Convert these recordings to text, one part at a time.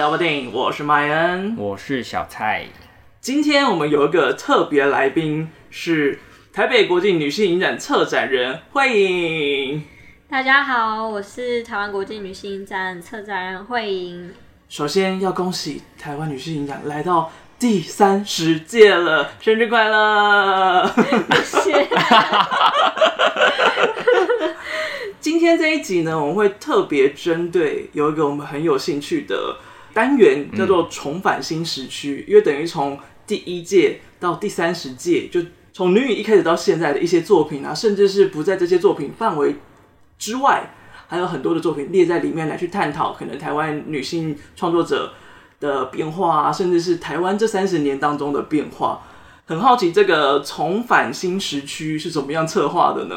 聊部电影，我是麦恩，我是小蔡。今天我们有一个特别来宾，是台北国际女性影展策展人慧颖。大家好，我是台湾国际女性影展策展人慧颖。首先要恭喜台湾女性影展来到第三十届了，生日快乐！谢谢。今天这一集呢，我们会特别针对有一个我们很有兴趣的单元，叫做“重返新时区”，因为等于从第一届到第三十届，就从女影一开始到现在的一些作品啊，甚至是不在这些作品范围之外，还有很多的作品列在里面来去探讨，可能台湾女性创作者的变化啊，甚至是台湾这三十年当中的变化。很好奇，这个“重返新时区”是怎么样策划的呢？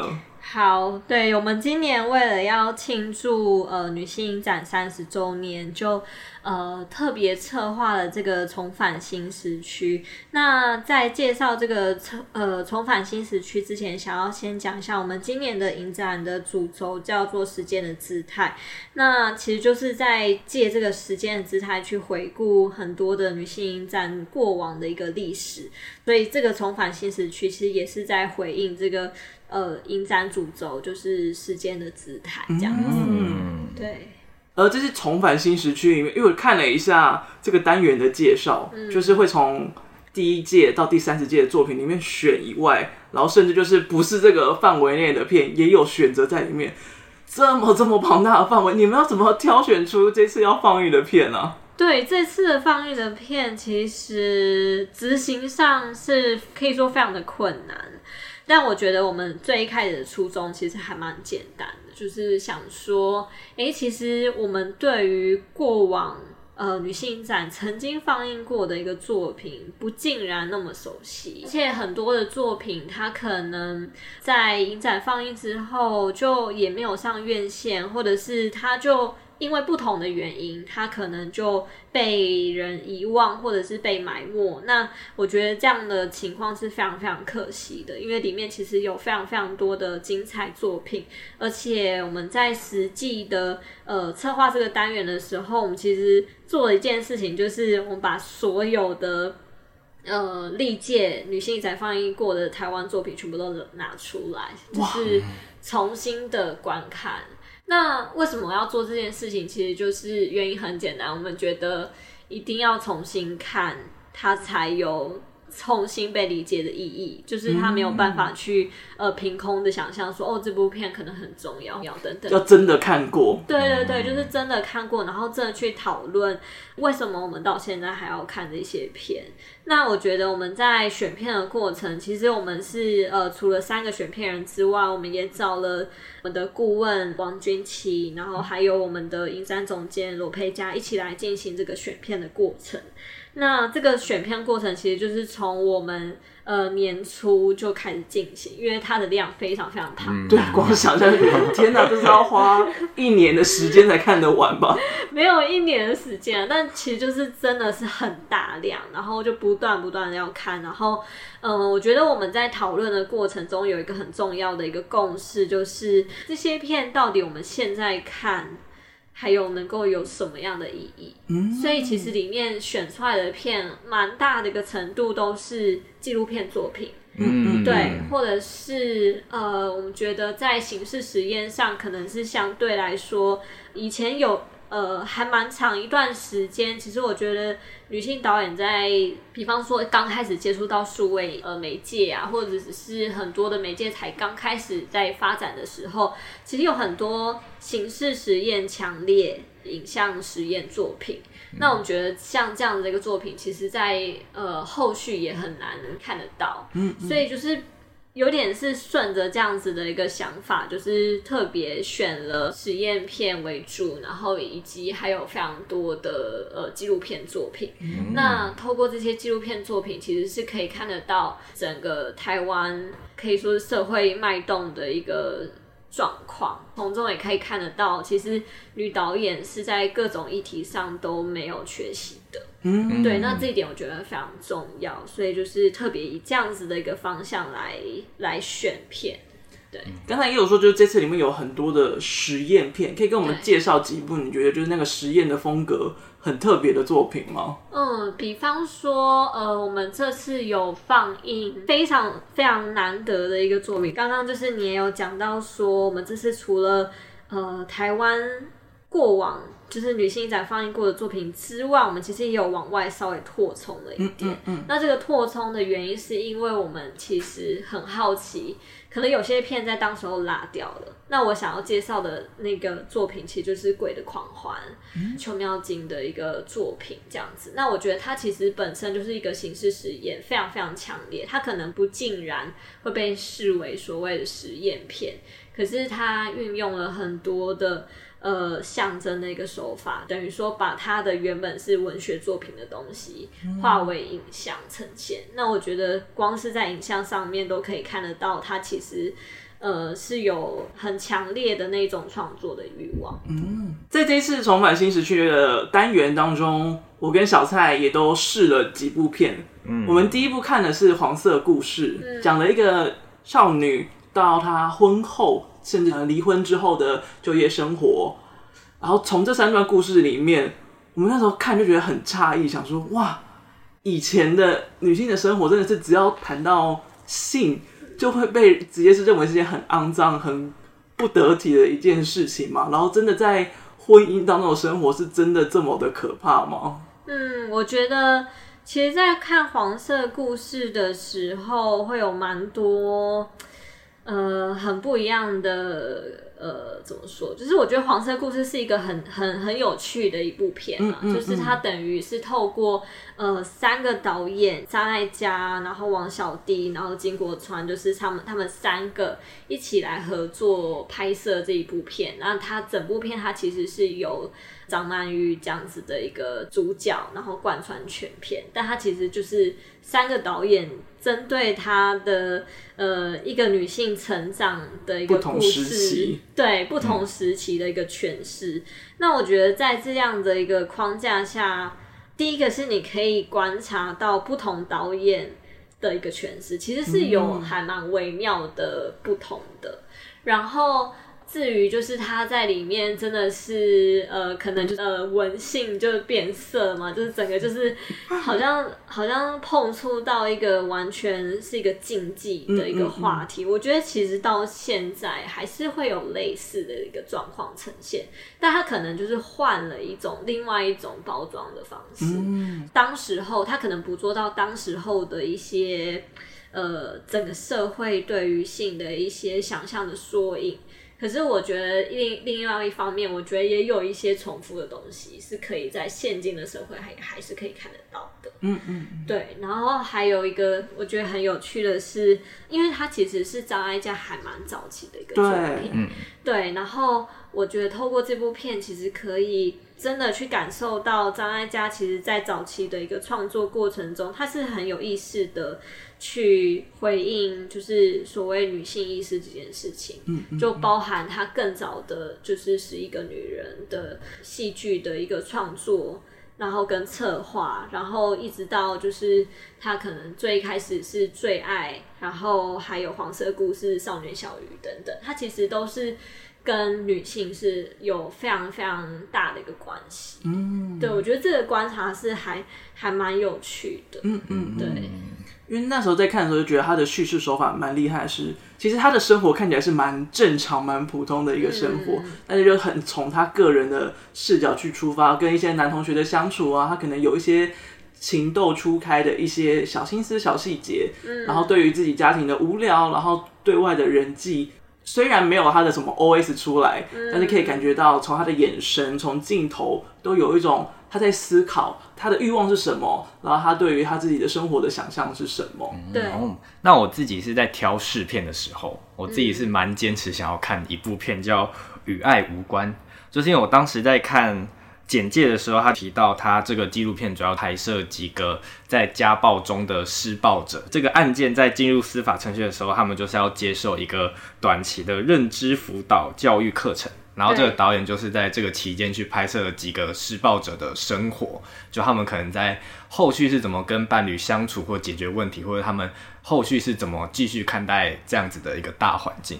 好，对，我们今年为了要庆祝呃女性影展三十周年，就呃特别策划了这个重返新时区。那在介绍这个呃重返新时区之前，想要先讲一下我们今年的影展的主轴叫做时间的姿态。那其实就是在借这个时间的姿态去回顾很多的女性影展过往的一个历史。所以这个重返新时区其实也是在回应这个。呃，影展主轴就是时间的姿态这样子，嗯，对。而这是重返新时区里面，因为我看了一下这个单元的介绍，嗯，就是会从第一届到第三十届的作品里面选以外，然后甚至就是不是这个范围内的片也有选择在里面。这么这么庞大的范围，你们要怎么挑选出这次要放映的片呢？啊？对，这次的放映的片，其实执行上是可以说非常的困难。但我觉得我们最一开始的初衷其实还蛮简单的，就是想说，诶，其实我们对于过往呃女性展曾经放映过的一个作品，不竟然那么熟悉，而且很多的作品它可能在影展放映之后就也没有上院线，或者是它就。因为不同的原因，他可能就被人遗忘，或者是被埋没。那我觉得这样的情况是非常非常可惜的，因为里面其实有非常非常多的精彩作品，而且我们在实际的呃策划这个单元的时候，我们其实做了一件事情，就是我们把所有的呃历届女性在放映过的台湾作品全部都拿出来，就是重新的观看。那为什么要做这件事情？其实就是原因很简单，我们觉得一定要重新看，它才有重新被理解的意义。就是他没有办法去、嗯、呃凭空的想象说，哦，这部片可能很重要，要等等。要真的看过。对对对，就是真的看过，然后真的去讨论为什么我们到现在还要看这些片。那我觉得我们在选片的过程，其实我们是呃除了三个选片人之外，我们也找了我们的顾问王君琪，然后还有我们的影山总监罗佩佳一起来进行这个选片的过程。那这个选片过程其实就是从我们。呃，年初就开始进行，因为它的量非常非常大。嗯、对，光想象，天哪，这是要花一年的时间才看得完吧？没有一年的时间，但其实就是真的是很大量，然后就不断不断的要看，然后，嗯、呃，我觉得我们在讨论的过程中有一个很重要的一个共识，就是这些片到底我们现在看。还有能够有什么样的意义？嗯，所以其实里面选出来的片，蛮大的一个程度都是纪录片作品。嗯，对，或者是呃，我们觉得在形式实验上，可能是相对来说，以前有。呃，还蛮长一段时间。其实我觉得女性导演在，比方说刚开始接触到数位呃媒介啊，或者只是很多的媒介才刚开始在发展的时候，其实有很多形式实验强烈影像实验作品。嗯。那我们觉得像这样的一个作品，其实在呃后续也很难看得到。嗯，嗯，所以就是。有点是顺着这样子的一个想法，就是特别选了实验片为主，然后以及还有非常多的呃纪录片作品。嗯。那透过这些纪录片作品，其实是可以看得到整个台湾可以说是社会脉动的一个状况，从中也可以看得到，其实女导演是在各种议题上都没有缺席的。嗯，对，那这一点我觉得非常重要，所以就是特别以这样子的一个方向来来选片。对，刚才也有说，就是这次里面有很多的实验片，可以跟我们介绍几部你觉得就是那个实验的风格很特别的作品吗？嗯，比方说，呃，我们这次有放映非常非常难得的一个作品。刚刚就是你也有讲到说，我们这次除了呃台湾过往。就是女性展放映过的作品之外，我们其实也有往外稍微扩充了一点。嗯嗯嗯。那这个扩充的原因是因为我们其实很好奇，可能有些片在当时候落掉了。那我想要介绍的那个作品，其实就是《鬼的狂欢》，邱妙金的一个作品，这样子。那我觉得它其实本身就是一个形式实验，非常非常强烈。它可能不尽然会被视为所谓的实验片，可是它运用了很多的。呃，象征的一个手法，等于说把它的原本是文学作品的东西化为影像呈现。嗯。那我觉得光是在影像上面都可以看得到，它其实呃是有很强烈的那种创作的欲望。嗯，在这一次重返新时区的单元当中，我跟小蔡也都试了几部片。嗯，我们第一部看的是《黄色故事》，嗯，讲了一个少女到她婚后。甚至离婚之后的就业生活，然后从这三段故事里面，我们那时候看就觉得很诧异，想说哇，以前的女性的生活真的是只要谈到性，就会被直接是认为是件很肮脏、很不得体的一件事情嘛？然后真的在婚姻当中的生活是真的这么的可怕吗？嗯，我觉得其实，在看黄色故事的时候，会有蛮多。呃，很不一样的，呃，怎么说？就是我觉得《黄色故事》是一个很很很有趣的一部片嘛，嗯嗯嗯、就是它等于是透过呃三个导演张艾嘉，然后王小弟，然后金国川，就是他们他们三个一起来合作拍摄这一部片。然后它整部片它其实是由张曼玉这样子的一个主角，然后贯穿全片，但它其实就是三个导演。针对她的呃一个女性成长的一个故事，对不同时期的一个诠释。嗯。那我觉得在这样的一个框架下，第一个是你可以观察到不同导演的一个诠释，其实是有还蛮微妙的不同的。嗯。然后。至于就是他在里面真的是呃，可能就是呃，文性就变色嘛，就是整个就是好像好像碰触到一个完全是一个禁忌的一个话题。嗯嗯嗯。我觉得其实到现在还是会有类似的一个状况呈现，但他可能就是换了一种另外一种包装的方式。嗯。当时候他可能捕捉到当时候的一些呃，整个社会对于性的一些想象的缩影。可是我觉得另另外一方面，我觉得也有一些重复的东西是可以在现今的社会还还是可以看得到的。嗯嗯，对。然后还有一个我觉得很有趣的是，因为它其实是张艾嘉还蛮早期的一个作品。对，对。然后我觉得透过这部片，其实可以真的去感受到张艾嘉其实在早期的一个创作过程中，他是很有意识的。去回应就是所谓女性意识这件事情，就包含她更早的，就是是一个女人的戏剧的一个创作，然后跟策划，然后一直到就是她可能最开始是最爱，然后还有黄色故事、少年小鱼等等，她其实都是跟女性是有非常非常大的一个关系。嗯，对，我觉得这个观察是还还蛮有趣的。嗯嗯，对。因为那时候在看的时候就觉得他的叙事手法蛮厉害，是其实他的生活看起来是蛮正常、蛮普通的一个生活，嗯、但是就很从他个人的视角去出发，跟一些男同学的相处啊，他可能有一些情窦初开的一些小心思、小细节，嗯、然后对于自己家庭的无聊，然后对外的人际，虽然没有他的什么 OS 出来，嗯、但是可以感觉到从他的眼神、从镜头都有一种。他在思考他的欲望是什么，然后他对于他自己的生活的想象是什么。对、嗯，那我自己是在挑试片的时候，我自己是蛮坚持想要看一部片叫《与爱无关》，就是因为我当时在看简介的时候，他提到他这个纪录片主要拍摄几个在家暴中的施暴者，这个案件在进入司法程序的时候，他们就是要接受一个短期的认知辅导教育课程。然后这个导演就是在这个期间去拍摄了几个施暴者的生活，就他们可能在后续是怎么跟伴侣相处或解决问题，或者他们后续是怎么继续看待这样子的一个大环境。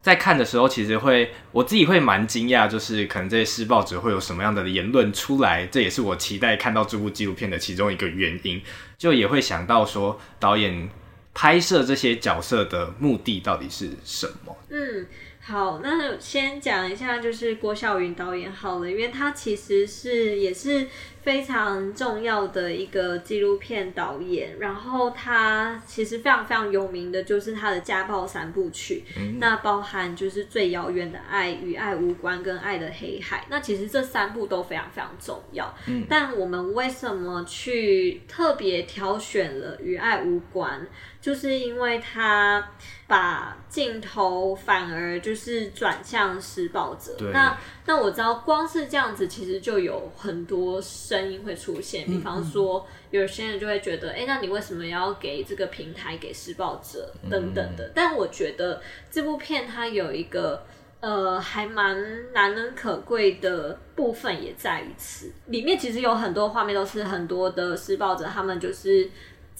在看的时候，其实会我自己会蛮惊讶，就是可能这些施暴者会有什么样的言论出来，这也是我期待看到这部纪录片的其中一个原因。就也会想到说，导演拍摄这些角色的目的到底是什么？嗯。好，那先讲一下，就是郭孝云导演好了，因为他其实是也是非常重要的一个纪录片导演，然后他其实非常非常有名的就是他的家暴三部曲，嗯、那包含就是最遥远的爱、与爱无关跟爱的黑海，那其实这三部都非常非常重要，嗯，但我们为什么去特别挑选了与爱无关？就是因为他把镜头反而就是转向施暴者，那那我知道光是这样子，其实就有很多声音会出现，比方说有些人就会觉得，哎、欸，那你为什么要给这个平台给施暴者等等的？但我觉得这部片它有一个呃还蛮难能可贵的部分，也在于此里面，其实有很多画面都是很多的施暴者，他们就是。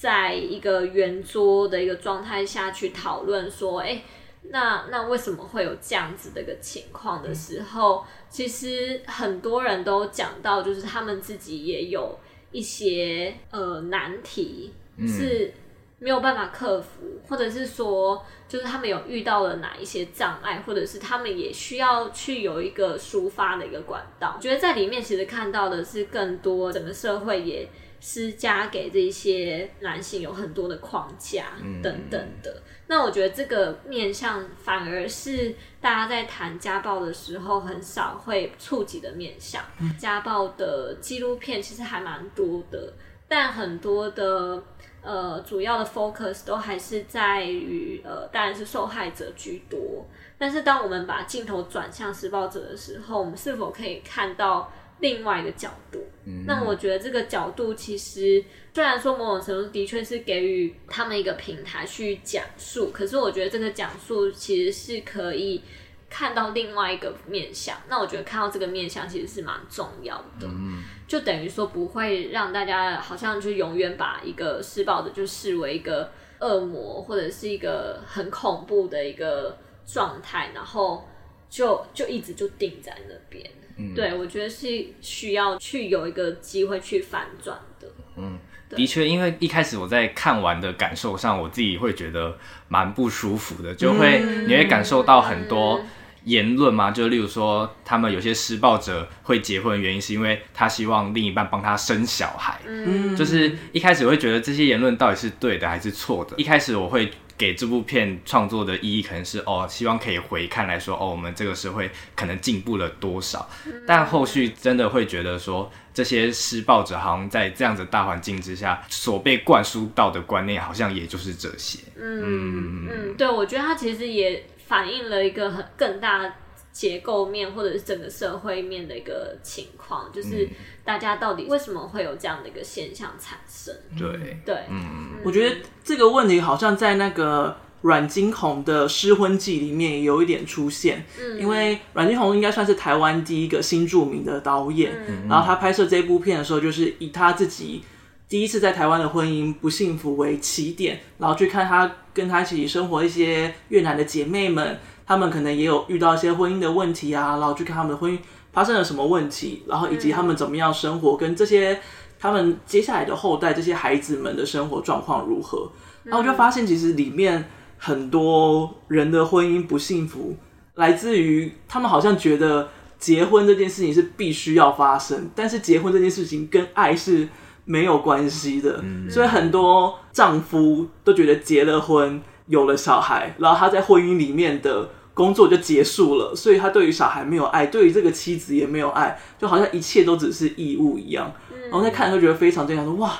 在一个圆桌的一个状态下去讨论说，哎、欸，那那为什么会有这样子的一个情况的时候，其实很多人都讲到，就是他们自己也有一些呃难题是没有办法克服，或者是说，就是他们有遇到了哪一些障碍，或者是他们也需要去有一个抒发的一个管道。我觉得在里面其实看到的是更多整个社会也。施加给这些男性有很多的框架等等的，嗯、那我觉得这个面向反而是大家在谈家暴的时候很少会触及的面向。嗯、家暴的纪录片其实还蛮多的，但很多的呃主要的 focus 都还是在于呃当然是受害者居多。但是当我们把镜头转向施暴者的时候，我们是否可以看到？另外一个角度，嗯、那我觉得这个角度其实虽然说某种程度的确是给予他们一个平台去讲述，可是我觉得这个讲述其实是可以看到另外一个面相。那我觉得看到这个面相其实是蛮重要的，嗯、就等于说不会让大家好像就永远把一个施暴者就视为一个恶魔或者是一个很恐怖的一个状态，然后就就一直就定在那边。嗯、对，我觉得是需要去有一个机会去反转的。嗯，的确，因为一开始我在看完的感受上，我自己会觉得蛮不舒服的，就会、嗯、你会感受到很多言论嘛，嗯、就例如说，他们有些施暴者会结婚的原因是因为他希望另一半帮他生小孩。嗯，就是一开始我会觉得这些言论到底是对的还是错的？一开始我会。给这部片创作的意义可能是哦，希望可以回看来说哦，我们这个社会可能进步了多少。但后续真的会觉得说，这些施暴者好像在这样子大环境之下所被灌输到的观念，好像也就是这些。嗯嗯嗯，对，我觉得它其实也反映了一个很更大。结构面或者是整个社会面的一个情况，就是大家到底为什么会有这样的一个现象产生？对。对，嗯，我觉得这个问题好像在那个阮经红的《失婚记》里面有一点出现，嗯，因为阮经红应该算是台湾第一个新著名的导演，嗯，然后他拍摄这部片的时候，就是以他自己第一次在台湾的婚姻不幸福为起点，然后去看他跟他一起生活一些越南的姐妹们。他们可能也有遇到一些婚姻的问题啊，然后去看他们的婚姻发生了什么问题，然后以及他们怎么样生活，跟这些他们接下来的后代这些孩子们的生活状况如何。然后我就发现，其实里面很多人的婚姻不幸福，来自于他们好像觉得结婚这件事情是必须要发生，但是结婚这件事情跟爱是没有关系的，所以很多丈夫都觉得结了婚，有了小孩，然后他在婚姻里面的。工作就结束了，所以他对于小孩没有爱，对于这个妻子也没有爱，就好像一切都只是义务一样。嗯、然后在看，会觉得非常这样说哇，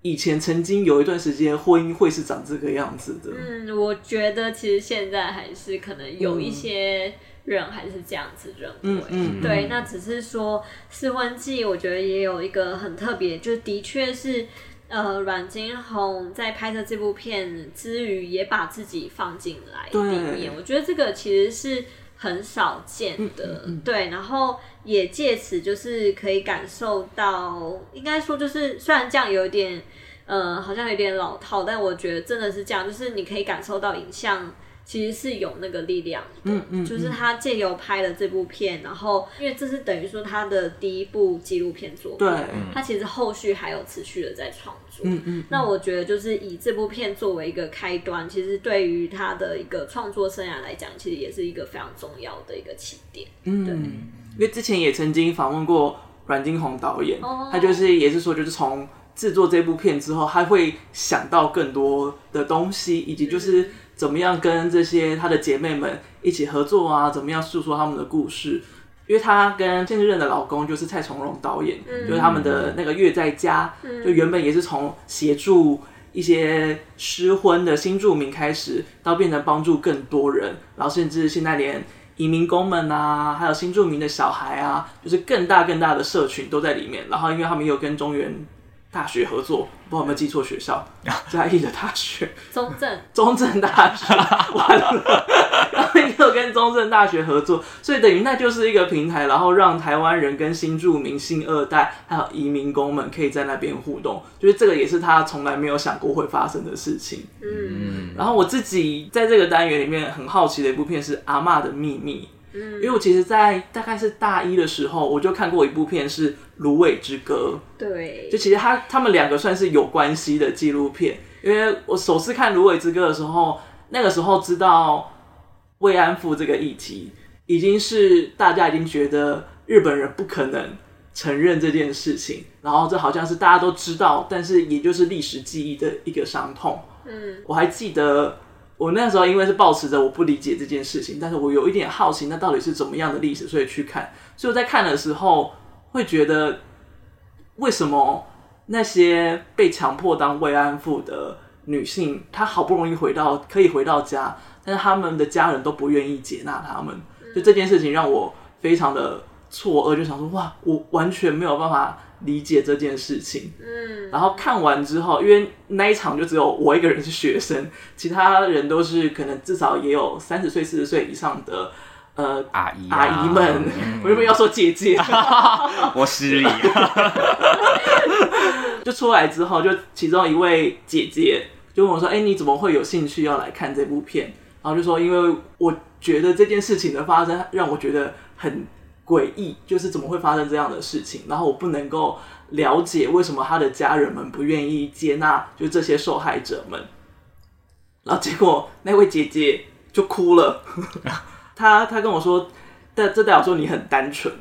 以前曾经有一段时间婚姻会是长这个样子的。嗯，我觉得其实现在还是可能有一些人还是这样子认为。嗯嗯，对，那只是说《失婚记》，我觉得也有一个很特别，就的确是。呃，阮经红在拍摄这部片之余，也把自己放进来里面。我觉得这个其实是很少见的，嗯嗯嗯、对。然后也借此就是可以感受到，应该说就是虽然这样有点，呃，好像有点老套，但我觉得真的是这样，就是你可以感受到影像其实是有那个力量的，嗯嗯，就是他借由拍了这部片，然后因为这是等于说他的第一部纪录片作品，对，他其实后续还有持续的在创作，嗯嗯，那我觉得就是以这部片作为一个开端，其实对于他的一个创作生涯来讲，其实也是一个非常重要的一个起点，嗯，对，因为之前也曾经访问过阮经宏导演，哦，他就是也是说，就是从制作这部片之后，他会想到更多的东西，以及就是。嗯怎么样跟这些她的姐妹们一起合作啊？怎么样诉说他们的故事？因为她跟现任的老公就是蔡崇荣导演，嗯、就是他们的那个月在家，嗯、就原本也是从协助一些失婚的新住民开始，到变成帮助更多人，然后甚至现在连移民工们啊，还有新住民的小孩啊，就是更大更大的社群都在里面。然后因为他们有跟中原大学合作，不知道有没有记错学校？嘉义的大学，中正，中正大学，完了，然后又跟中正大学合作，所以等于那就是一个平台，然后让台湾人跟新住民、新二代还有移民工们可以在那边互动，就是这个也是他从来没有想过会发生的事情。嗯，然后我自己在这个单元里面很好奇的一部片是《阿嬷的秘密》。嗯，因为我其实，在大概是大一的时候，我就看过一部片是《芦苇之歌》。对，就其实他他们两个算是有关系的纪录片。因为我首次看《芦苇之歌》的时候，那个时候知道慰安妇这个议题，已经是大家已经觉得日本人不可能承认这件事情，然后这好像是大家都知道，但是也就是历史记忆的一个伤痛。嗯，我还记得。我那时候因为是抱持着我不理解这件事情，但是我有一点好奇，那到底是怎么样的历史，所以去看。所以我在看的时候会觉得，为什么那些被强迫当慰安妇的女性，她好不容易回到可以回到家，但是他们的家人都不愿意接纳他们。就这件事情让我非常的错愕，就想说哇，我完全没有办法。理解这件事情，嗯，然后看完之后，因为那一场就只有我一个人是学生，其他人都是可能至少也有三十岁、四十岁以上的，呃，阿姨、啊、阿姨们，嗯、我原本要说姐姐，我失礼。了，就出来之后，就其中一位姐姐就问我说：“哎，你怎么会有兴趣要来看这部片？”然后就说：“因为我觉得这件事情的发生让我觉得很。”诡异，就是怎么会发生这样的事情？然后我不能够了解为什么他的家人们不愿意接纳，就这些受害者们。然后结果那位姐姐就哭了，她她跟我说，但这代表说你很单纯。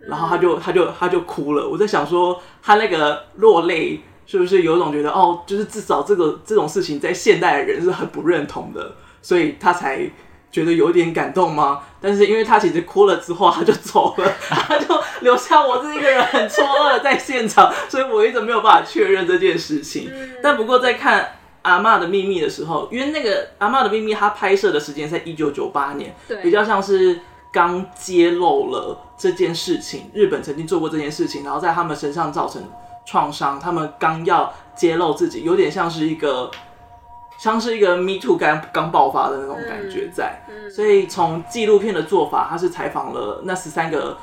然后她就她就她就哭了。我在想说，她那个落泪是不是有种觉得哦，就是至少这个这种事情在现代的人是很不认同的，所以她才。觉得有点感动吗？但是因为他其实哭了之后他就走了，他就留下我这一个人很错愕在现场，所以我一直没有办法确认这件事情。但不过在看《阿妈的秘密》的时候，因为那个《阿妈的秘密》它拍摄的时间在一九九八年，比较像是刚揭露了这件事情，日本曾经做过这件事情，然后在他们身上造成创伤，他们刚要揭露自己，有点像是一个。像是一个 Me Too 刚刚爆发的那种感觉在，嗯嗯、所以从纪录片的做法，他是采访了那十三个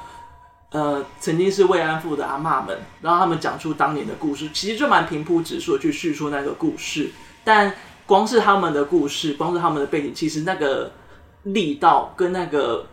呃曾经是慰安妇的阿妈们，然后他们讲出当年的故事，其实就蛮平铺直述的去叙述那个故事。但光是他们的故事，光是他们的背景，其实那个力道跟那个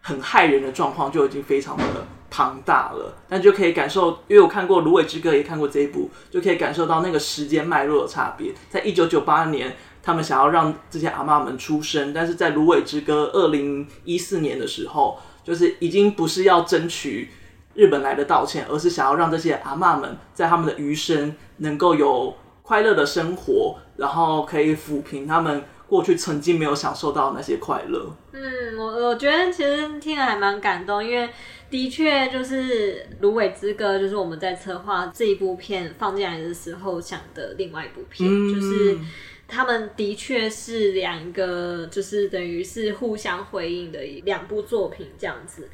很害人的状况就已经非常的。庞大了，但就可以感受，因为我看过《芦苇之歌》，也看过这一部，就可以感受到那个时间脉络的差别。在一九九八年，他们想要让这些阿嬷们出生，但是在《芦苇之歌》二零一四年的时候，就是已经不是要争取日本来的道歉，而是想要让这些阿嬷们在他们的余生能够有快乐的生活，然后可以抚平他们过去曾经没有享受到那些快乐。嗯，我我觉得其实听了还蛮感动，因为。的确，就是《芦苇之歌》，就是我们在策划这一部片放进来的时候想的另外一部片，嗯、就是他们的确是两个，就是等于是互相回应的两部作品这样子。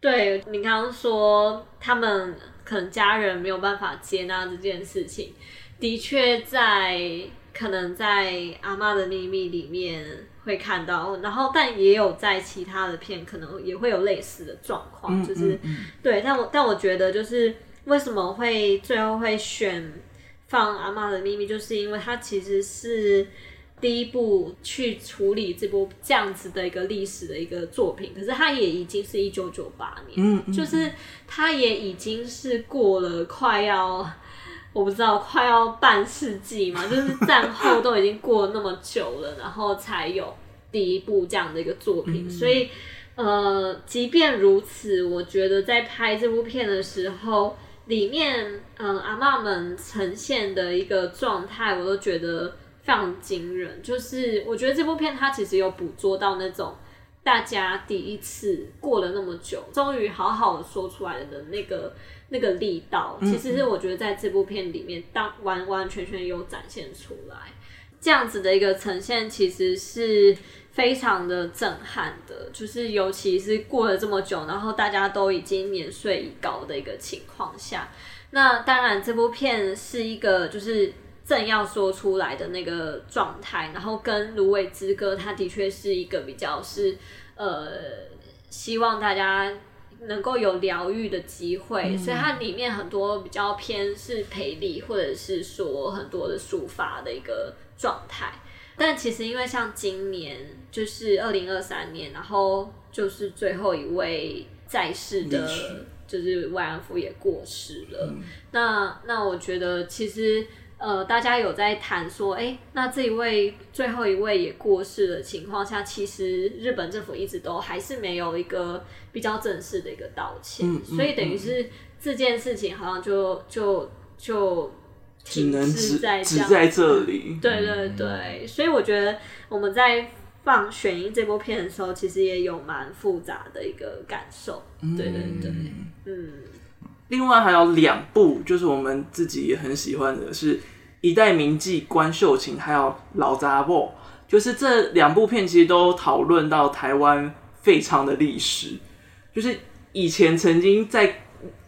对，你刚刚说他们可能家人没有办法接纳这件事情，的确在可能在《阿妈的秘密》里面。会看到，然后但也有在其他的片可能也会有类似的状况，嗯、就是、嗯嗯、对，但我但我觉得就是为什么会最后会选放阿妈的秘密，就是因为它其实是第一部去处理这部这样子的一个历史的一个作品，可是它也已经是一九九八年，嗯，嗯，就是它也已经是过了快要，我不知道快要半世纪嘛，就是战后都已经过了那么久了，然后才有第一部这样的一个作品，嗯、所以呃，即便如此，我觉得在拍这部片的时候，里面嗯、呃、阿妈们呈现的一个状态，我都觉得。非常惊人，就是我觉得这部片它其实有捕捉到那种大家第一次过了那么久，终于好好的说出来的那个那个力道，其实是我觉得在这部片里面，当完完全全有展现出来，这样子的一个呈现，其实是非常的震撼的，就是尤其是过了这么久，然后大家都已经年岁已高的一个情况下，那当然这部片是一个就是。正要说出来的那个状态，然后跟《芦苇之歌》，它的确是一个比较是呃，希望大家能够有疗愈的机会，嗯、所以它里面很多比较偏是培理，或者是说很多的抒发的一个状态。但其实因为像今年就是二零二三年，然后就是最后一位在世的，就是慰安妇也过世了。嗯、那那我觉得其实。呃，大家有在谈说，哎、欸，那这一位最后一位也过世的情况下，其实日本政府一直都还是没有一个比较正式的一个道歉，嗯嗯、所以等于是这件事情好像就就就停滞在这只在这里。对对对，嗯、所以我觉得我们在放《选英》这部片的时候，其实也有蛮复杂的一个感受。对对对，嗯。另外还有两部，就是我们自己也很喜欢的，是《一代名妓关秀琴》，还有《老杂货》，就是这两部片其实都讨论到台湾废娼的历史，就是以前曾经在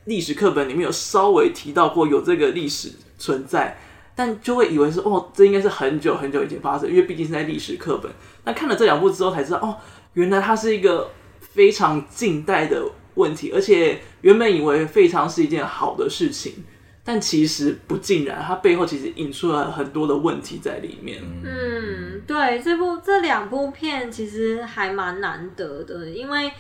历史课本里面有稍微提到过有这个历史存在，但就会以为是哦，这应该是很久很久以前发生，因为毕竟是在历史课本。那看了这两部之后才知道，哦，原来它是一个非常近代的。问题，而且原本以为废娼是一件好的事情，但其实不尽然，它背后其实引出了很多的问题在里面。嗯，对，这部这两部片其实还蛮难得的，因为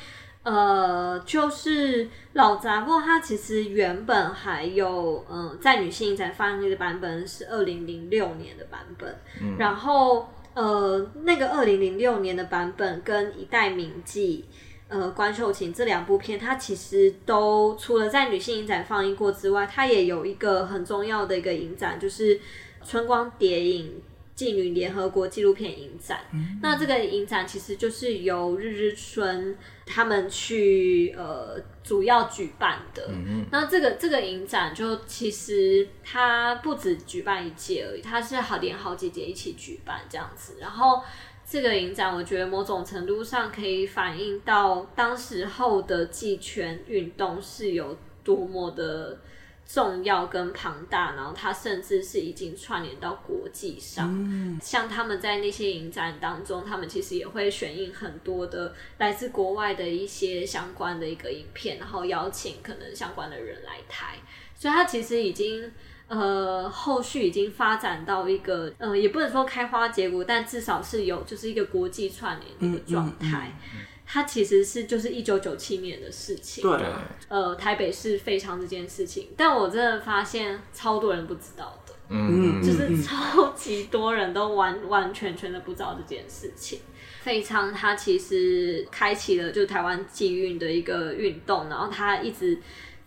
呃，就是老杂货它其实原本还有嗯、呃，在女性影展放映的版本是二零零六年的版本，嗯、然后呃，那个二零零六年的版本跟一代名妓。呃，关秀琴这两部片，它其实都除了在女性影展放映过之外，它也有一个很重要的一个影展，就是春光蝶影妓女联合国纪录片影展。嗯、那这个影展其实就是由日日春他们去呃主要举办的。嗯、那这个这个影展就其实它不止举办一届而已，它是好连好几届一起举办这样子，然后。这个影展，我觉得某种程度上可以反映到当时候的妓权运动是有多么的重要跟庞大，然后它甚至是已经串联到国际上。嗯、像他们在那些影展当中，他们其实也会选映很多的来自国外的一些相关的一个影片，然后邀请可能相关的人来台，所以它其实已经。呃，后续已经发展到一个，呃，也不能说开花结果，但至少是有就是一个国际串联的一个状态。嗯嗯嗯、它其实是就是一九九七年的事情，对，呃，台北市废娼这件事情，但我真的发现超多人不知道的，嗯，就是超级多人都完 完全全的不知道这件事情。废娼它其实开启了就是台湾妓运的一个运动，然后它一直。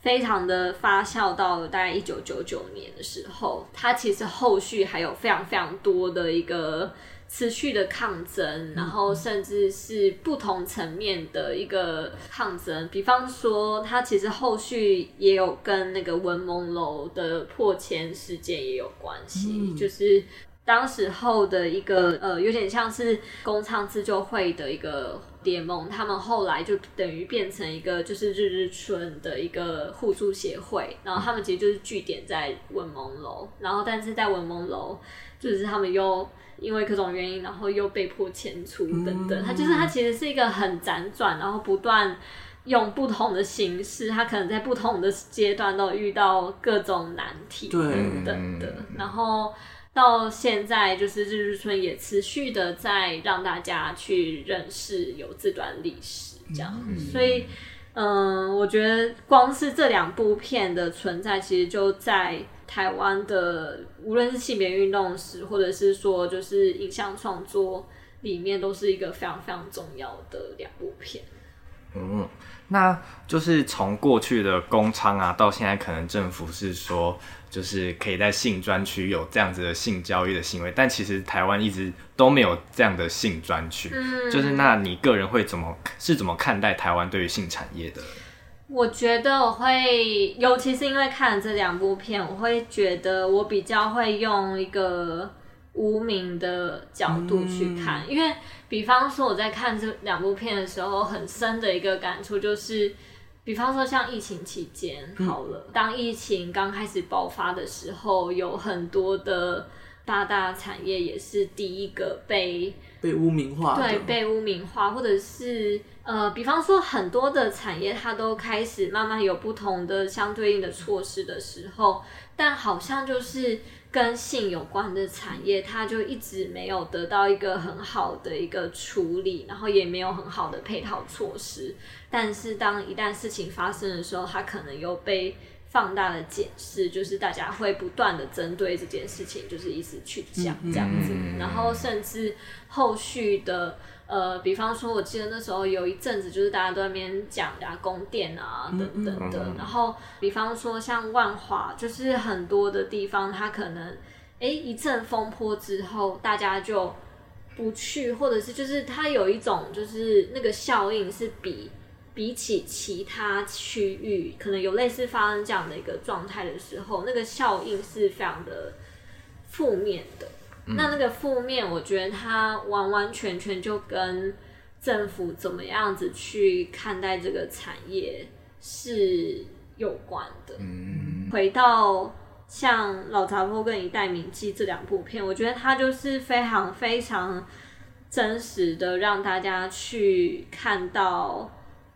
非常的发酵到了大概一九九九年的时候，它其实后续还有非常非常多的一个持续的抗争，然后甚至是不同层面的一个抗争。比方说，它其实后续也有跟那个文蒙楼的破迁事件也有关系，就是。当时候的一个呃，有点像是工厂自救会的一个联盟，他们后来就等于变成一个就是日日春的一个互助协会，然后他们其实就是据点在文蒙楼，然后但是在文蒙楼，就是他们又因为各种原因，然后又被迫迁出等等，它就是它其实是一个很辗转，然后不断用不同的形式，他可能在不同的阶段都遇到各种难题等等的，然后。到现在就是日日春也持续的在让大家去认识有这段历史，这样，嗯、所以。嗯，我觉得光是这两部片的存在，其实就在台湾的无论是性别运动史，或者是说就是影像创作里面，都是一个非常非常重要的两部片。嗯，那就是从过去的公娼啊，到现在可能政府是说。就是可以在性专区有这样子的性交易的行为，但其实台湾一直都没有这样的性专区。嗯，就是那你个人会怎么是怎么看待台湾对于性产业的？我觉得我会，尤其是因为看了这两部片，我会觉得我比较会用一个无名的角度去看，嗯，因为比方说我在看这两部片的时候，很深的一个感触就是。比方说，像疫情期间，好了，嗯、当疫情刚开始爆发的时候，有很多的八大产业也是第一个被被污名化，对，被污名化，或者是呃，比方说很多的产业，它都开始慢慢有不同的相对应的措施的时候，但好像就是。跟性有关的产业，它就一直没有得到一个很好的一个处理，然后也没有很好的配套措施。但是当一旦事情发生的时候，它可能又被放大的解释，就是大家会不断的针对这件事情，就是一直去讲这样子，然后甚至后续的。呃，比方说，我记得那时候有一阵子，就是大家都在那边讲呀，宫殿啊等等的。然后，比方说像万华，就是很多的地方，它可能哎一阵风波之后，大家就不去，或者是就是它有一种就是那个效应是比比起其他区域可能有类似发生这样的一个状态的时候，那个效应是非常的负面的。那那个负面，我觉得它完完全全就跟政府怎么样子去看待这个产业是有关的。嗯，回到像《老杂货》跟《一代名记》这两部片，我觉得它就是非常非常真实的，让大家去看到，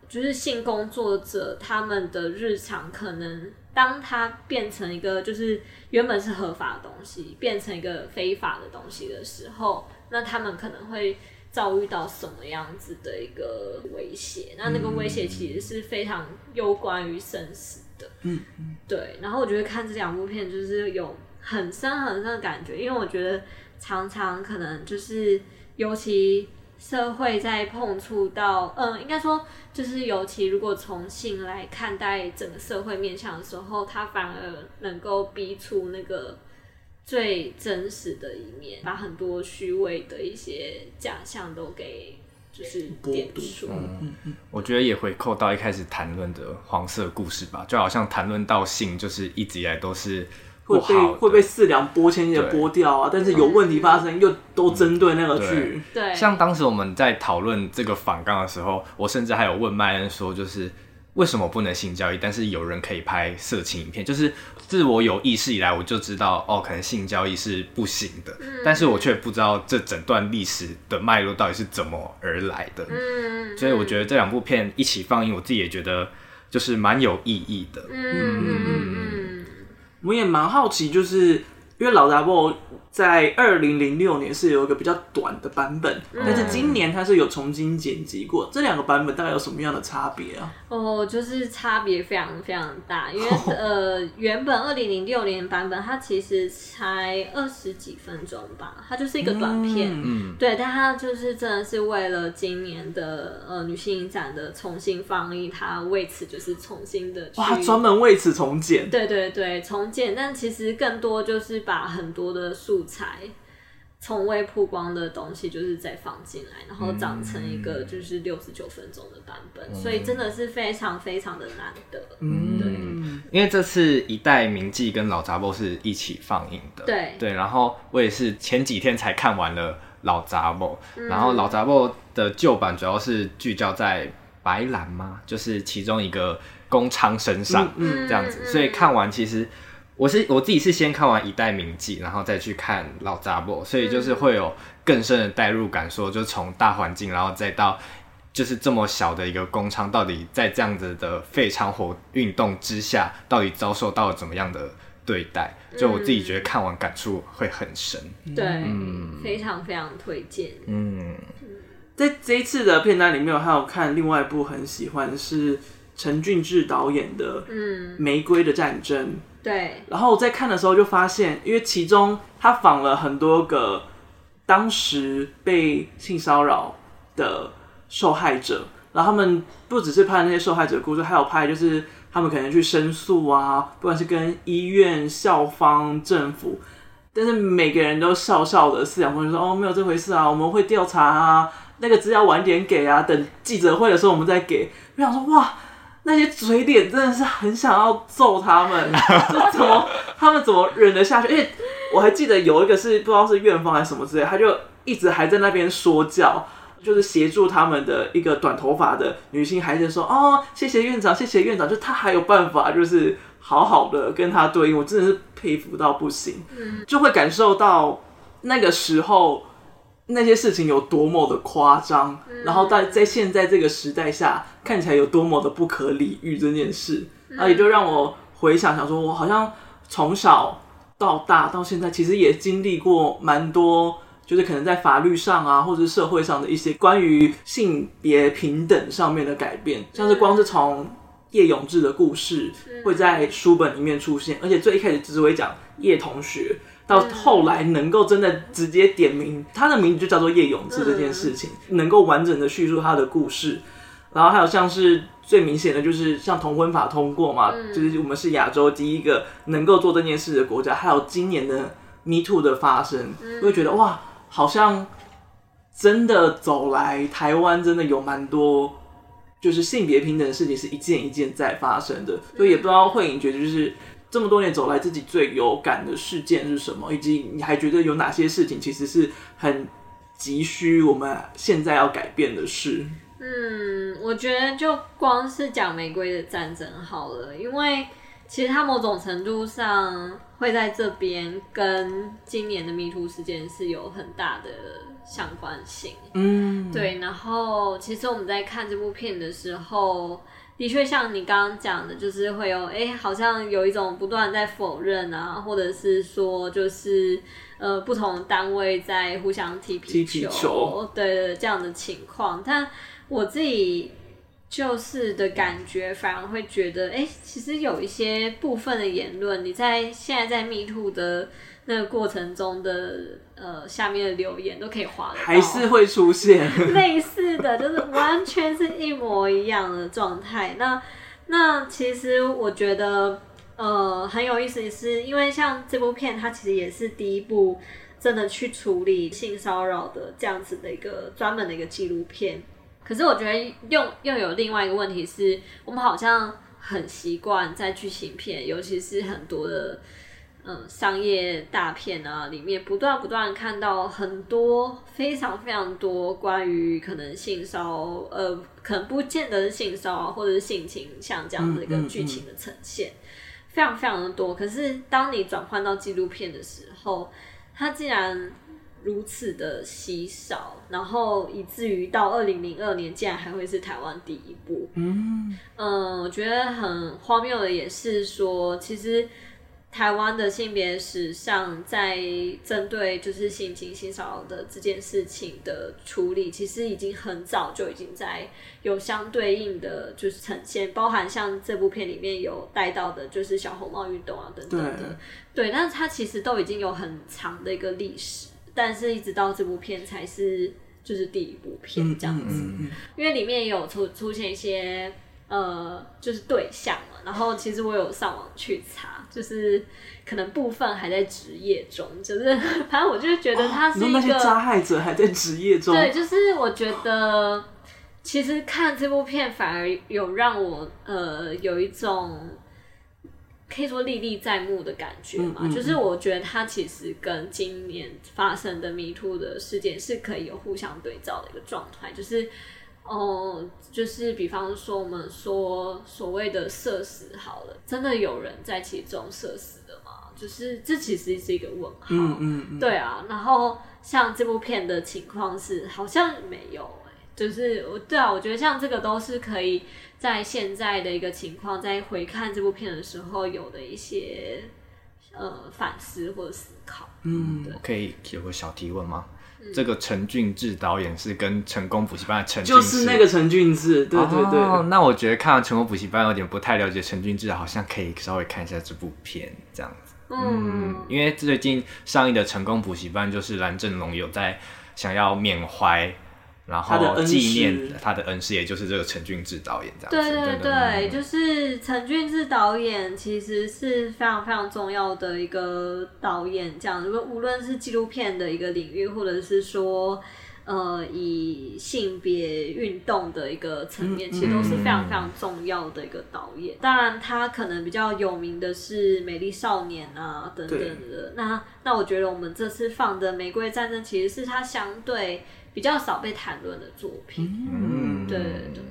就是性工作者他们的日常可能。当它变成一个就是原本是合法的东西，变成一个非法的东西的时候，那他们可能会遭遇到什么样子的一个威胁？那那个威胁其实是非常攸关于生死的。嗯嗯，对。然后我觉得看这两部片就是有很深很深的感觉，因为我觉得常常可能就是尤其。社会在碰触到，嗯，应该说就是，尤其如果从性来看待整个社会面向的时候，它反而能够逼出那个最真实的一面，把很多虚伪的一些假象都给就是点出。嗯嗯，我觉得也回扣到一开始谈论的黄色故事吧，就好像谈论到性，就是一直以来都是。会被会被四两拨千斤的拨掉啊！但是有问题发生，又都针对那个剧。对，像当时我们在讨论这个反纲的时候，我甚至还有问麦恩说，就是为什么不能性交易，但是有人可以拍色情影片？就是自我有意识以来，我就知道哦，可能性交易是不行的，嗯、但是我却不知道这整段历史的脉络到底是怎么而来的。嗯，所以我觉得这两部片一起放映，我自己也觉得就是蛮有意义的。嗯嗯嗯。嗯我也蛮好奇，就是因为老杂某在二零零六年是有一个比较短的版本，嗯、但是今年它是有重新剪辑过，这两个版本大概有什么样的差别啊？哦，就是差别非常非常大，因为、哦、呃，原本二零零六年版本它其实才二十几分钟吧，它就是一个短片，嗯，对，但它就是真的是为了今年的呃女性影展的重新放映，它为此就是重新的哇，专门为此重剪，对对对，重剪，但其实更多就是把很多的素材。从未曝光的东西，就是再放进来，然后长成一个就是六十九分钟的版本，嗯、所以真的是非常非常的难得。嗯，对，因为这次一代名记跟老杂某是一起放映的。对对，然后我也是前几天才看完了老杂然后老杂某的旧版主要是聚焦在白兰吗？就是其中一个工昌身上，嗯、这样子，所以看完其实。我是我自己是先看完《一代名记》，然后再去看《老杂某》，所以就是会有更深的代入感，说就从大环境，然后再到就是这么小的一个工厂，到底在这样子的废娼活运动之下，到底遭受到了怎么样的对待，就我自己觉得看完感触会很深。对，嗯，非常非常推荐。嗯，在这一次的片单里面，我还有看另外一部很喜欢是陈俊志导演的《嗯玫瑰的战争》。对，然后我在看的时候就发现，因为其中他访了很多个当时被性骚扰的受害者，然后他们不只是拍那些受害者的故事，还有拍就是他们可能去申诉啊，不管是跟医院、校方、政府，但是每个人都笑笑的，四两拨千说哦，没有这回事啊，我们会调查啊，那个资料晚点给啊，等记者会的时候我们再给。我想说哇。那些嘴脸真的是很想要揍他们，就怎么他们怎么忍得下去？因为我还记得有一个是不知道是院方还是什么之类，他就一直还在那边说教，就是协助他们的一个短头发的女性孩子说：“哦，谢谢院长，谢谢院长。”就他还有办法，就是好好的跟他对应，我真的是佩服到不行，就会感受到那个时候。那些事情有多么的夸张，然后在在现在这个时代下看起来有多么的不可理喻这件事，然后也就让我回想想说，我好像从小到大到现在，其实也经历过蛮多，就是可能在法律上啊，或者是社会上的一些关于性别平等上面的改变，像是光是从叶永志的故事会在书本里面出现，而且最一开始只是会讲叶同学。到后来能够真的直接点名，他的名字就叫做叶永志这件事情，能够完整的叙述他的故事，然后还有像是最明显的就是像同婚法通过嘛，就是我们是亚洲第一个能够做这件事的国家，还有今年的 Me Too 的发生，会觉得哇，好像真的走来台湾真的有蛮多，就是性别平等的事情是一件一件在发生的，所以也不知道慧颖觉得就是。这么多年走来，自己最有感的事件是什么？以及你还觉得有哪些事情其实是很急需我们现在要改变的事？嗯，我觉得就光是讲玫瑰的战争好了，因为其实它某种程度上会在这边跟今年的 MeToo 事件是有很大的相关性。嗯，对。然后其实我们在看这部片的时候。的确，像你刚刚讲的，就是会有，哎、欸，好像有一种不断在否认啊，或者是说，就是呃，不同单位在互相踢皮球，踢皮球对，对对，这样的情况。但我自己就是的感觉，反而会觉得，哎、欸，其实有一些部分的言论，你在现在在 Me Too 的。那个过程中的呃，下面的留言都可以划，还是会出现 类似的，就是完全是一模一样的状态。那那其实我觉得呃很有意思，是因为像这部片，它其实也是第一部真的去处理性骚扰的这样子的一个专门的一个纪录片。可是我觉得又又有另外一个问题是，我们好像很习惯在剧情片，尤其是很多的。嗯，商业大片啊，里面不断不断看到很多非常非常多关于可能性骚呃，可能不见得是性骚或者是性情像这样的一个剧情的呈现，嗯嗯嗯，非常非常的多。可是当你转换到纪录片的时候，它竟然如此的稀少，然后以至于到二零零二年，竟然还会是台湾第一部。嗯嗯，我觉得很荒谬的也是说，其实。台湾的性别史上，在针对就是性侵、性骚扰的这件事情的处理，其实已经很早就已经在有相对应的就是呈现，包含像这部片里面有带到的，就是小红帽运动啊等等。的，对，但是它其实都已经有很长的一个历史，但是一直到这部片才是就是第一部片这样子，嗯嗯嗯、因为里面也有出出现一些。呃，就是对象嘛，然后其实我有上网去查，就是可能部分还在职业中，就是 反正我就是觉得他是一个、哦、那些加害者还在职业中，对，就是我觉得其实看这部片反而有让我呃有一种可以说历历在目的感觉嘛，嗯嗯嗯，就是我觉得他其实跟今年发生的 Me Too 的事件是可以有互相对照的一个状态，就是。哦，就是比方说，我们说所谓的社死好了，真的有人在其中社死的吗？就是这其实是一个问号。嗯嗯嗯。对啊，然后像这部片的情况是好像没有就是我对啊，我觉得像这个都是可以在现在的一个情况，在回看这部片的时候有的一些呃反思或者思考。嗯，对，可以有个小提问吗？这个陈俊志导演是跟成功补习班的陈俊就是那个陈俊志，对对对。哦，那我觉得看了成功补习班有点不太了解陈俊志，好像可以稍微看一下这部片这样子。嗯，因为最近上映的成功补习班就是蓝正龙有在想要缅怀。然后纪念他的恩师，也就是这个陈俊志导演这样子。对对对，对，就是陈俊志导演其实是非常非常重要的一个导演，这样，如果无论是纪录片的一个领域，或者是说呃以性别运动的一个层面，其实都是非常非常重要的一个导演。嗯、当然，他可能比较有名的是《美丽少年》啊等等的。那那我觉得我们这次放的《玫瑰战争》，其实是他相对。比较少被谈论的作品，嗯，对对对。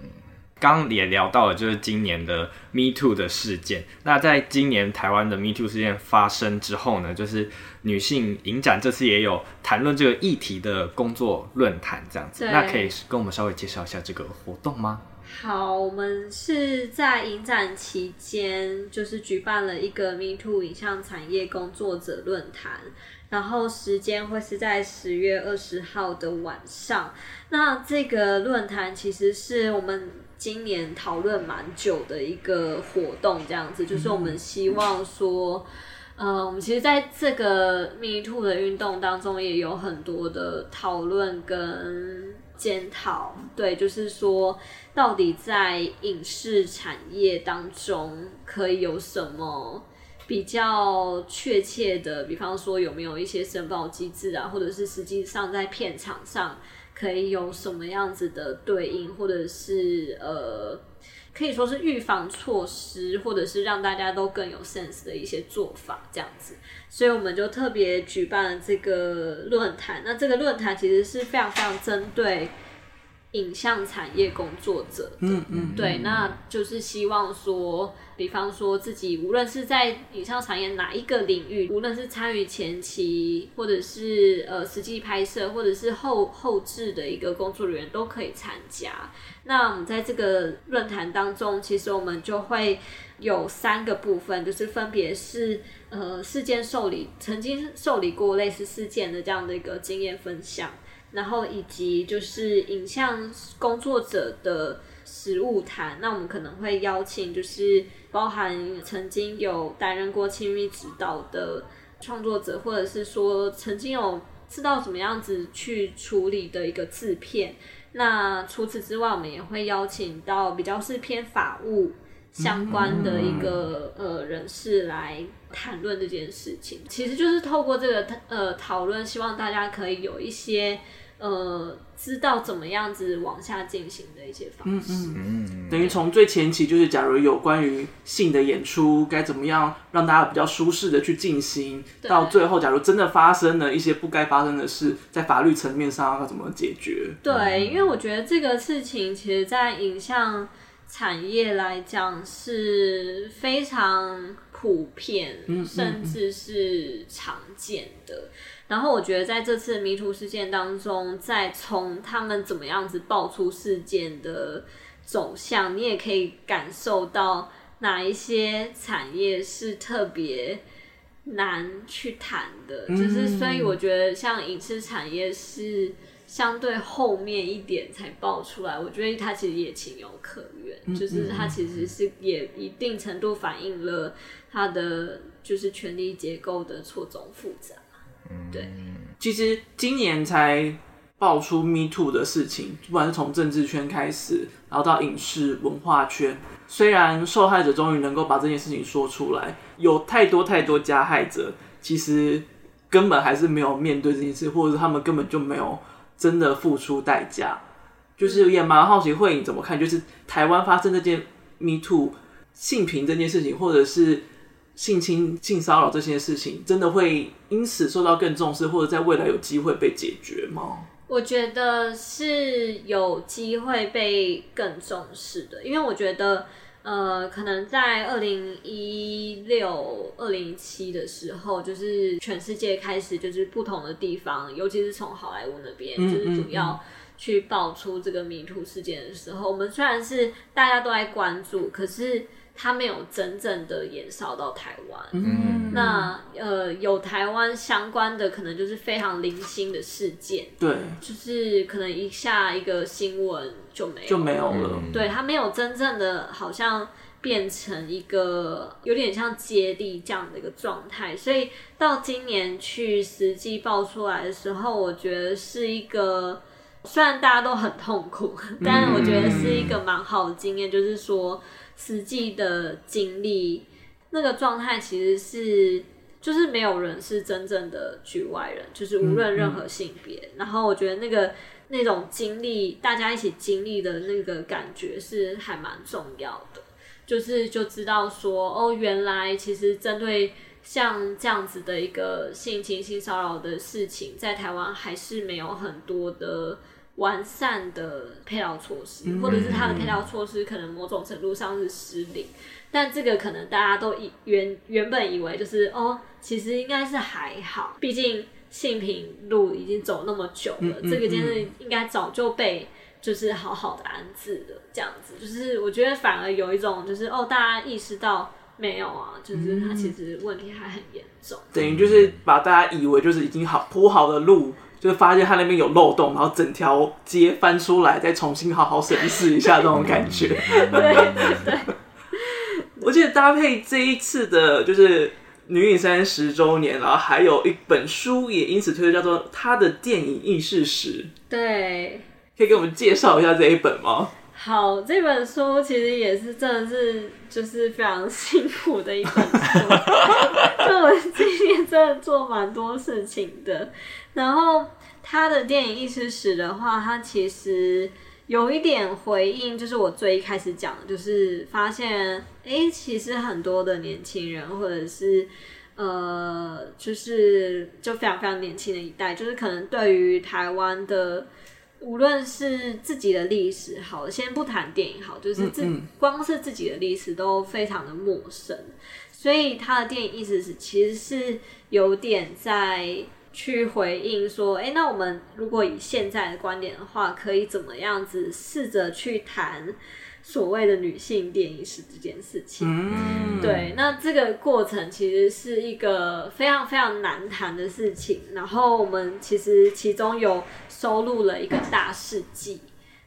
刚也聊到了，就是今年的 Me Too 的事件。那在今年台湾的 Me Too 事件发生之后呢，就是女性影展这次也有谈论这个议题的工作论坛，这样子。那可以跟我们稍微介绍一下这个活动吗？好，我们是在影展期间，就是举办了一个 Me Too 影像产业工作者论坛。然后时间会是在十月二十号的晚上。那这个论坛其实是我们今年讨论蛮久的一个活动，这样子就是我们希望说，呃，我们其实在这个 Me Too 的运动当中也有很多的讨论跟检讨。对，就是说到底在影视产业当中可以有什么？比较确切的，比方说有没有一些申报机制啊，或者是实际上在片场上可以有什么样子的对应，或者是呃，可以说是预防措施，或者是让大家都更有 sense 的一些做法，这样子。所以我们就特别举办了这个论坛。那这个论坛其实是非常非常针对。影像产业工作者，嗯嗯，对，那就是希望说，比方说自己无论是在影像产业哪一个领域，无论是参与前期，或者是呃实际拍摄，或者是后后置的一个工作人员都可以参加。那我们在这个论坛当中，其实我们就会有三个部分，就是分别是呃事件受理，曾经受理过类似事件的这样的一个经验分享。然后以及就是影像工作者的实物谈，那我们可能会邀请就是包含曾经有担任过亲密指导的创作者，或者是说曾经有知道怎么样子去处理的一个制片。那除此之外，我们也会邀请到比较是偏法务相关的一个呃人士来谈论这件事情。其实就是透过这个呃讨论，希望大家可以有一些。呃，知道怎么样子往下进行的一些方式，嗯嗯，嗯，等于从最前期就是，假如有关于性的演出该怎么样让大家比较舒适的去进行，到最后，假如真的发生了一些不该发生的事，在法律层面上要怎么解决？对，嗯，因为我觉得这个事情，其实，在影像产业来讲是非常普遍，嗯嗯嗯，甚至是常见的。然后我觉得在这次 MeToo 事件当中，再从他们怎么样子爆出事件的走向，你也可以感受到哪一些产业是特别难去谈的。嗯、就是所以我觉得像影视产业是相对后面一点才爆出来，我觉得它其实也情有可原，嗯、就是它其实是也一定程度反映了它的就是权力结构的错综复杂。对，其实今年才爆出 Me Too 的事情，不管是从政治圈开始，然后到影视文化圈，虽然受害者终于能够把这件事情说出来，有太多太多加害者，其实根本还是没有面对这件事，或者是他们根本就没有真的付出代价。就是也蛮好奇慧颖怎么看，就是台湾发生这件 Me Too 性平这件事情，或者是。性侵、性骚扰这些事情，真的会因此受到更重视，或者在未来有机会被解决吗？我觉得是有机会被更重视的，因为我觉得，呃，可能在二零一六、二零一七的时候，就是全世界开始，就是不同的地方，尤其是从好莱坞那边，就是主要去爆出这个 MeToo 事件的时候，我们虽然是大家都在关注，可是。它没有真正的延烧到台湾。嗯，那呃，有台湾相关的，可能就是非常零星的事件，对，就是可能一下一个新闻就没有就没有了。嗯对，它没有真正的好像变成一个有点像接力这样的一个状态，所以到今年去实际爆出来的时候，我觉得是一个虽然大家都很痛苦，但我觉得是一个蛮好的经验，就是说。实际的经历，那个状态其实是，就是没有人是真正的局外人，就是无论任何性别。嗯嗯、然后我觉得那个那种经历，大家一起经历的那个感觉是还蛮重要的。就是就知道说，哦，原来其实针对像这样子的一个性侵、性骚扰的事情，在台湾还是没有很多的。完善的配套措施，或者是它的配套措施可能某种程度上是失灵，但这个可能大家都以原原本以为就是哦，其实应该是还好，毕竟性平路已经走那么久了，嗯嗯嗯、这个件事应该早就被就是好好的安置了，这样子，就是我觉得反而有一种就是哦，大家意识到没有啊，就是它其实问题还很严重，等于就是把大家以为就是已经好铺好的路。就是发现它那边有漏洞，然后整条街翻出来，再重新好好审视一下，这种感觉。对。对。对。我记得搭配这一次的，就是女影三十周年，然后还有一本书也因此推出，叫做《她的电影意识史》。对。可以给我们介绍一下这一本吗？好，这本书其实也是真的是就是非常辛苦的一本书，就我今年真的做蛮多事情的。然后他的电影意识史的话，他其实有一点回应，就是我最一开始讲的，就是发现，哎，其实很多的年轻人，或者是呃，就是就非常非常年轻的一代，就是可能对于台湾的。无论是自己的历史好，先不谈电影好，就是自嗯嗯。光是自己的历史都非常的陌生，所以他的电影意思是其实是有点在去回应说，哎、欸，那我们如果以现在的观点的话，可以怎么样子试着去谈所谓的女性电影史这件事情？嗯、对，那这个过程其实是一个非常非常难谈的事情，然后我们其实其中有。收录了一个大事记，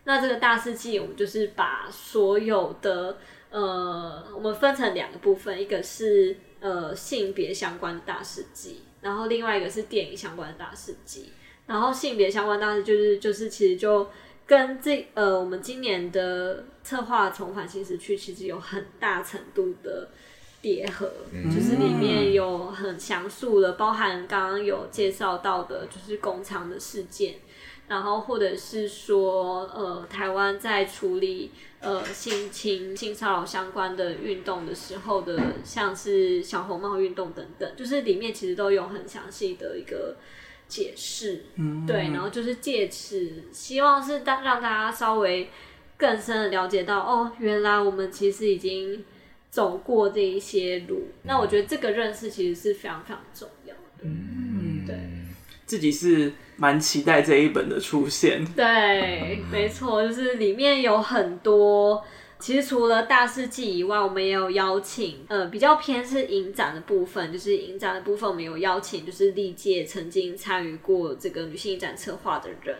那这个大事记，我们就是把所有的呃，我们分成两个部分，一个是呃性别相关的大事记，然后另外一个是电影相关的大事记。然后性别相关大事就是就是其实就跟这呃我们今年的策划重返新时区其实有很大程度的叠合，嗯、就是里面有很详述的，包含刚刚有介绍到的，就是工厂的事件。然后，或者是说，呃，台湾在处理呃性侵、性骚扰相关的运动的时候的，像是小红帽运动等等，就是里面其实都有很详细的一个解释，嗯，对。然后就是借此，希望是让让大家稍微更深的了解到，哦，原来我们其实已经走过这一些路。那我觉得这个认识其实是非常非常重要的，嗯，对。自己是蛮期待这一本的出现。对，没错，就是里面有很多。其实除了大事记以外，我们也有邀请，呃，比较偏是影展的部分，就是影展的部分，我们有邀请，就是历届曾经参与过这个女性影展策划的人，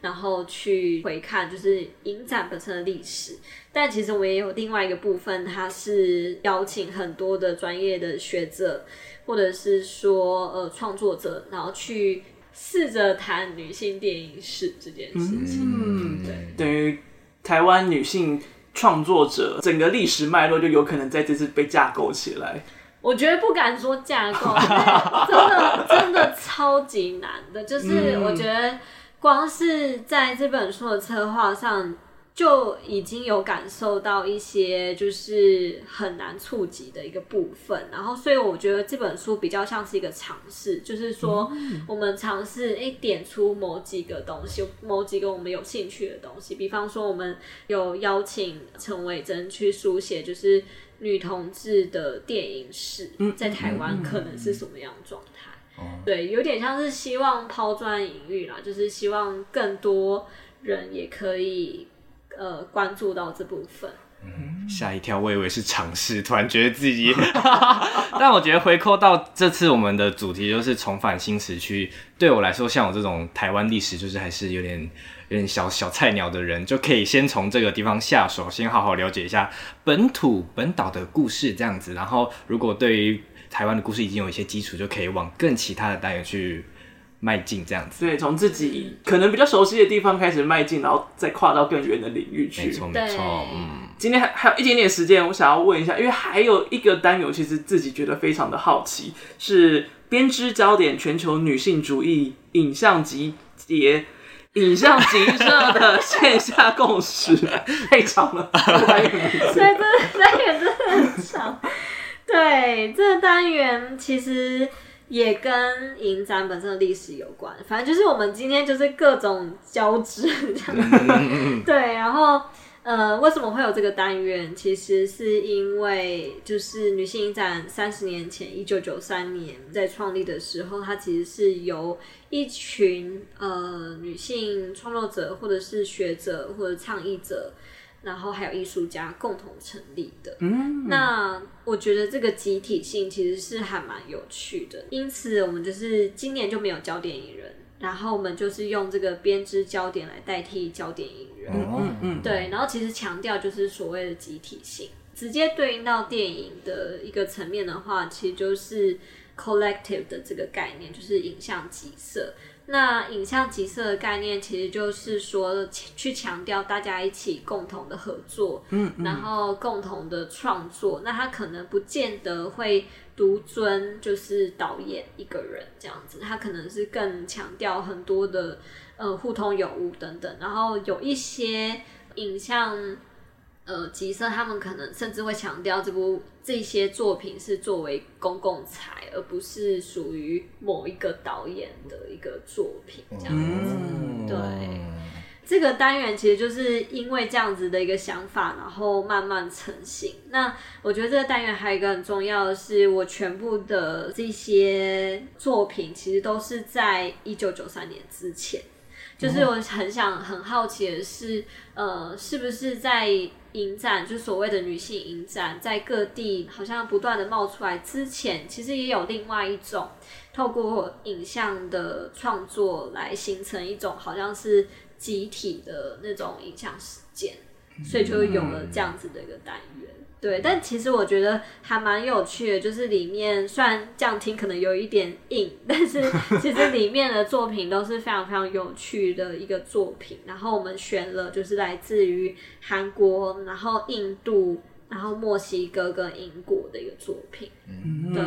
然后去回看，就是影展本身的历史。但其实我们也有另外一个部分，它是邀请很多的专业的学者。或者是说，呃，创作者，然后去试着谈女性电影史这件事情，嗯，对，等于台湾女性创作者整个历史脉络就有可能在这次被架构起来。我觉得不敢说架构，真的真的超级难的，就是我觉得光是在这本书的策划上。就已经有感受到一些就是很难触及的一个部分，然后所以我觉得这本书比较像是一个尝试，就是说我们尝试诶点出某几个东西，某几个我们有兴趣的东西，比方说我们有邀请陈伟珍去书写，就是女同志的电影史，在台湾可能是什么样的状态？对，有点像是希望抛砖引玉啦，就是希望更多人也可以。呃，关注到这部分，吓一跳，我以为是尝试，突然觉得自己 但我觉得回扣到这次我们的主题就是重返新时区，对我来说，像我这种台湾历史就是还是有点有点小小菜鸟的人，就可以先从这个地方下手，先好好了解一下本土本岛的故事这样子，然后如果对于台湾的故事已经有一些基础，就可以往更其他的单元去。迈进这样子，对，从自己可能比较熟悉的地方开始迈进，然后再跨到更远的领域去。没错，没错。嗯，今天还还有一点点时间，我想要问一下，因为还有一个单元，其实自己觉得非常的好奇，是编织焦点全球女性主义影像集结、影像集社的线下共识。太长了，单元名字。对，这个单元真的很长。对，这个单元其实。也跟影展本身的历史有关，反正就是我们今天就是各种交织这样，对，然后呃，为什么会有这个单元？其实是因为就是女性影展三十年前，一九九三年在创立的时候，它其实是由一群呃女性创作者，或者是学者，或者倡议者。然后还有艺术家共同成立的，嗯，那我觉得这个集体性其实是还蛮有趣的。因此，我们就是今年就没有焦点影人，然后我们就是用这个编织焦点来代替焦点影人，嗯嗯，对。然后其实强调就是所谓的集体性，直接对应到电影的一个层面的话，其实就是 collective 的这个概念，就是影像集社。那影像集色的概念，其实就是说去强调大家一起共同的合作，嗯，嗯，然后共同的创作。那他可能不见得会独尊，就是导演一个人这样子，他可能是更强调很多的呃互通有无等等。然后有一些影像。呃，集色他们可能甚至会强调这部这些作品是作为公共财，而不是属于某一个导演的一个作品这样子。嗯、对，这个单元其实就是因为这样子的一个想法，然后慢慢成型。那我觉得这个单元还有一个很重要的是，我全部的这些作品其实都是在一九九三年之前。就是我很想很好奇的是，呃，是不是在影展，就所谓的女性影展，在各地好像不断的冒出来之前，其实也有另外一种透过影像的创作来形成一种好像是集体的那种影像实践，所以就有了这样子的一个单元。对，但其实我觉得还蛮有趣的，就是里面虽然这样听可能有一点硬，但是其实里面的作品都是非常非常有趣的一个作品。然后我们选了就是来自于韩国、然后印度、然后墨西哥跟英国的一个作品。嗯，对，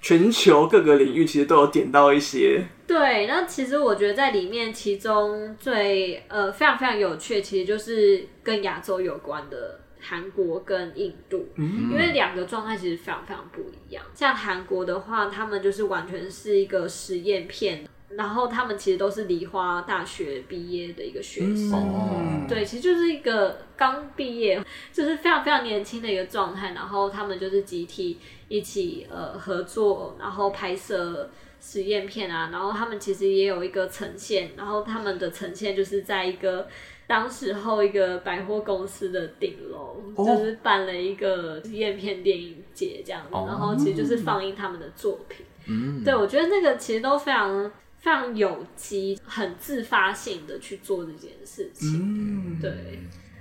全球各个领域其实都有点到一些。对，那其实我觉得在里面其中最呃非常非常有趣的，其实就是跟亚洲有关的。韩国跟印度，因为两个状态其实非常非常不一样。像韩国的话，他们就是完全是一个实验片，然后他们其实都是梨花大学毕业的一个学生，嗯、对，其实就是一个刚毕业，就是非常非常年轻的一个状态。然后他们就是集体一起呃合作，然后拍摄实验片啊。然后他们其实也有一个呈现，然后他们的呈现就是在一个。当时候一个百货公司的顶楼，oh. 就是办了一个实验片电影节这样子，oh. 然后其实就是放映他们的作品。嗯，mm. 对，我觉得那个其实都非常非常有机，很自发性的去做这件事情。嗯，对，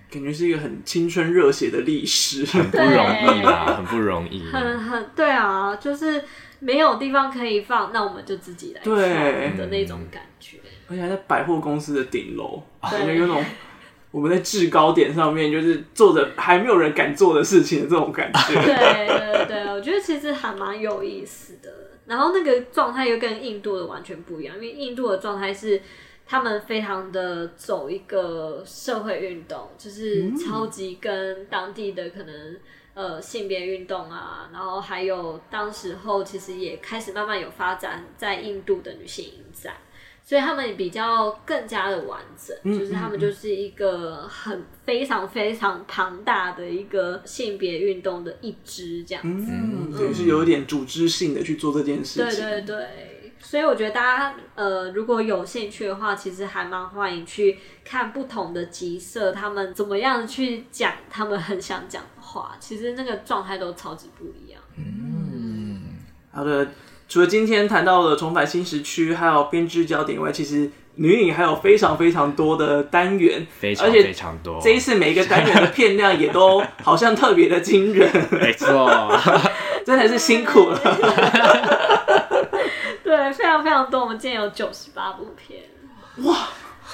感觉是一个很青春热血的历史，很不容易啦，很不容易。很很对啊，就是没有地方可以放，那我们就自己来放的那种感觉。而且还在百货公司的顶楼，感觉有种我们在制高点上面，就是做着还没有人敢做的事情的这种感觉。对对对，我觉得其实还蛮有意思的。然后那个状态又跟印度的完全不一样，因为印度的状态是他们非常的走一个社会运动，就是超级跟当地的可能呃性别运动啊，然后还有当时候其实也开始慢慢有发展在印度的女性影展。所以他们比较更加的完整，嗯、就是他们就是一个很非常非常庞大的一个性别运动的一支这样子，嗯，所以是有点组织性的去做这件事情。对对对，所以我觉得大家呃如果有兴趣的话，其实还蛮欢迎去看不同的集社，他们怎么样去讲他们很想讲的话，其实那个状态都超级不一样。嗯，好的。除了今天谈到了重返新时区，还有编织焦点以外，其实女影还有非常非常多的单元，非常非常多。这一次每一个单元的片量也都好像特别的惊人，没错，真的是辛苦了。对，非常非常多。我们今天有九十八部片，哇！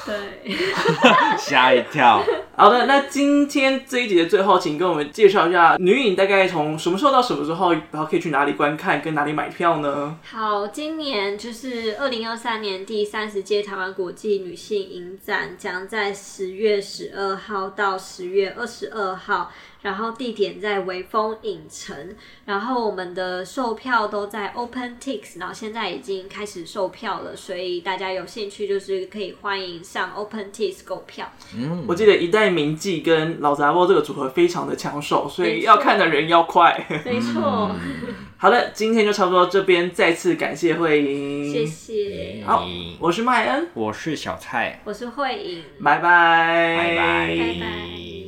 对，吓一跳。好的，那今天这一集的最后，请跟我们介绍一下女影大概从什么时候到什么时候，然后可以去哪里观看，跟哪里买票呢？好，今年就是二零二三年第三十届台湾国际女性影展，将在十月十二号到十月二十二号。然后地点在微风影城，然后我们的售票都在 OpenTix，然后现在已经开始售票了，所以大家有兴趣就是可以欢迎上 OpenTix 购票。嗯，我记得一代名妓跟老杂货这个组合非常的抢手，所以要看的人要快。没错。好的，今天就差不多这边，再次感谢慧颖，谢谢。好，我是麦恩，我是小蔡，我是慧颖，拜拜，拜拜。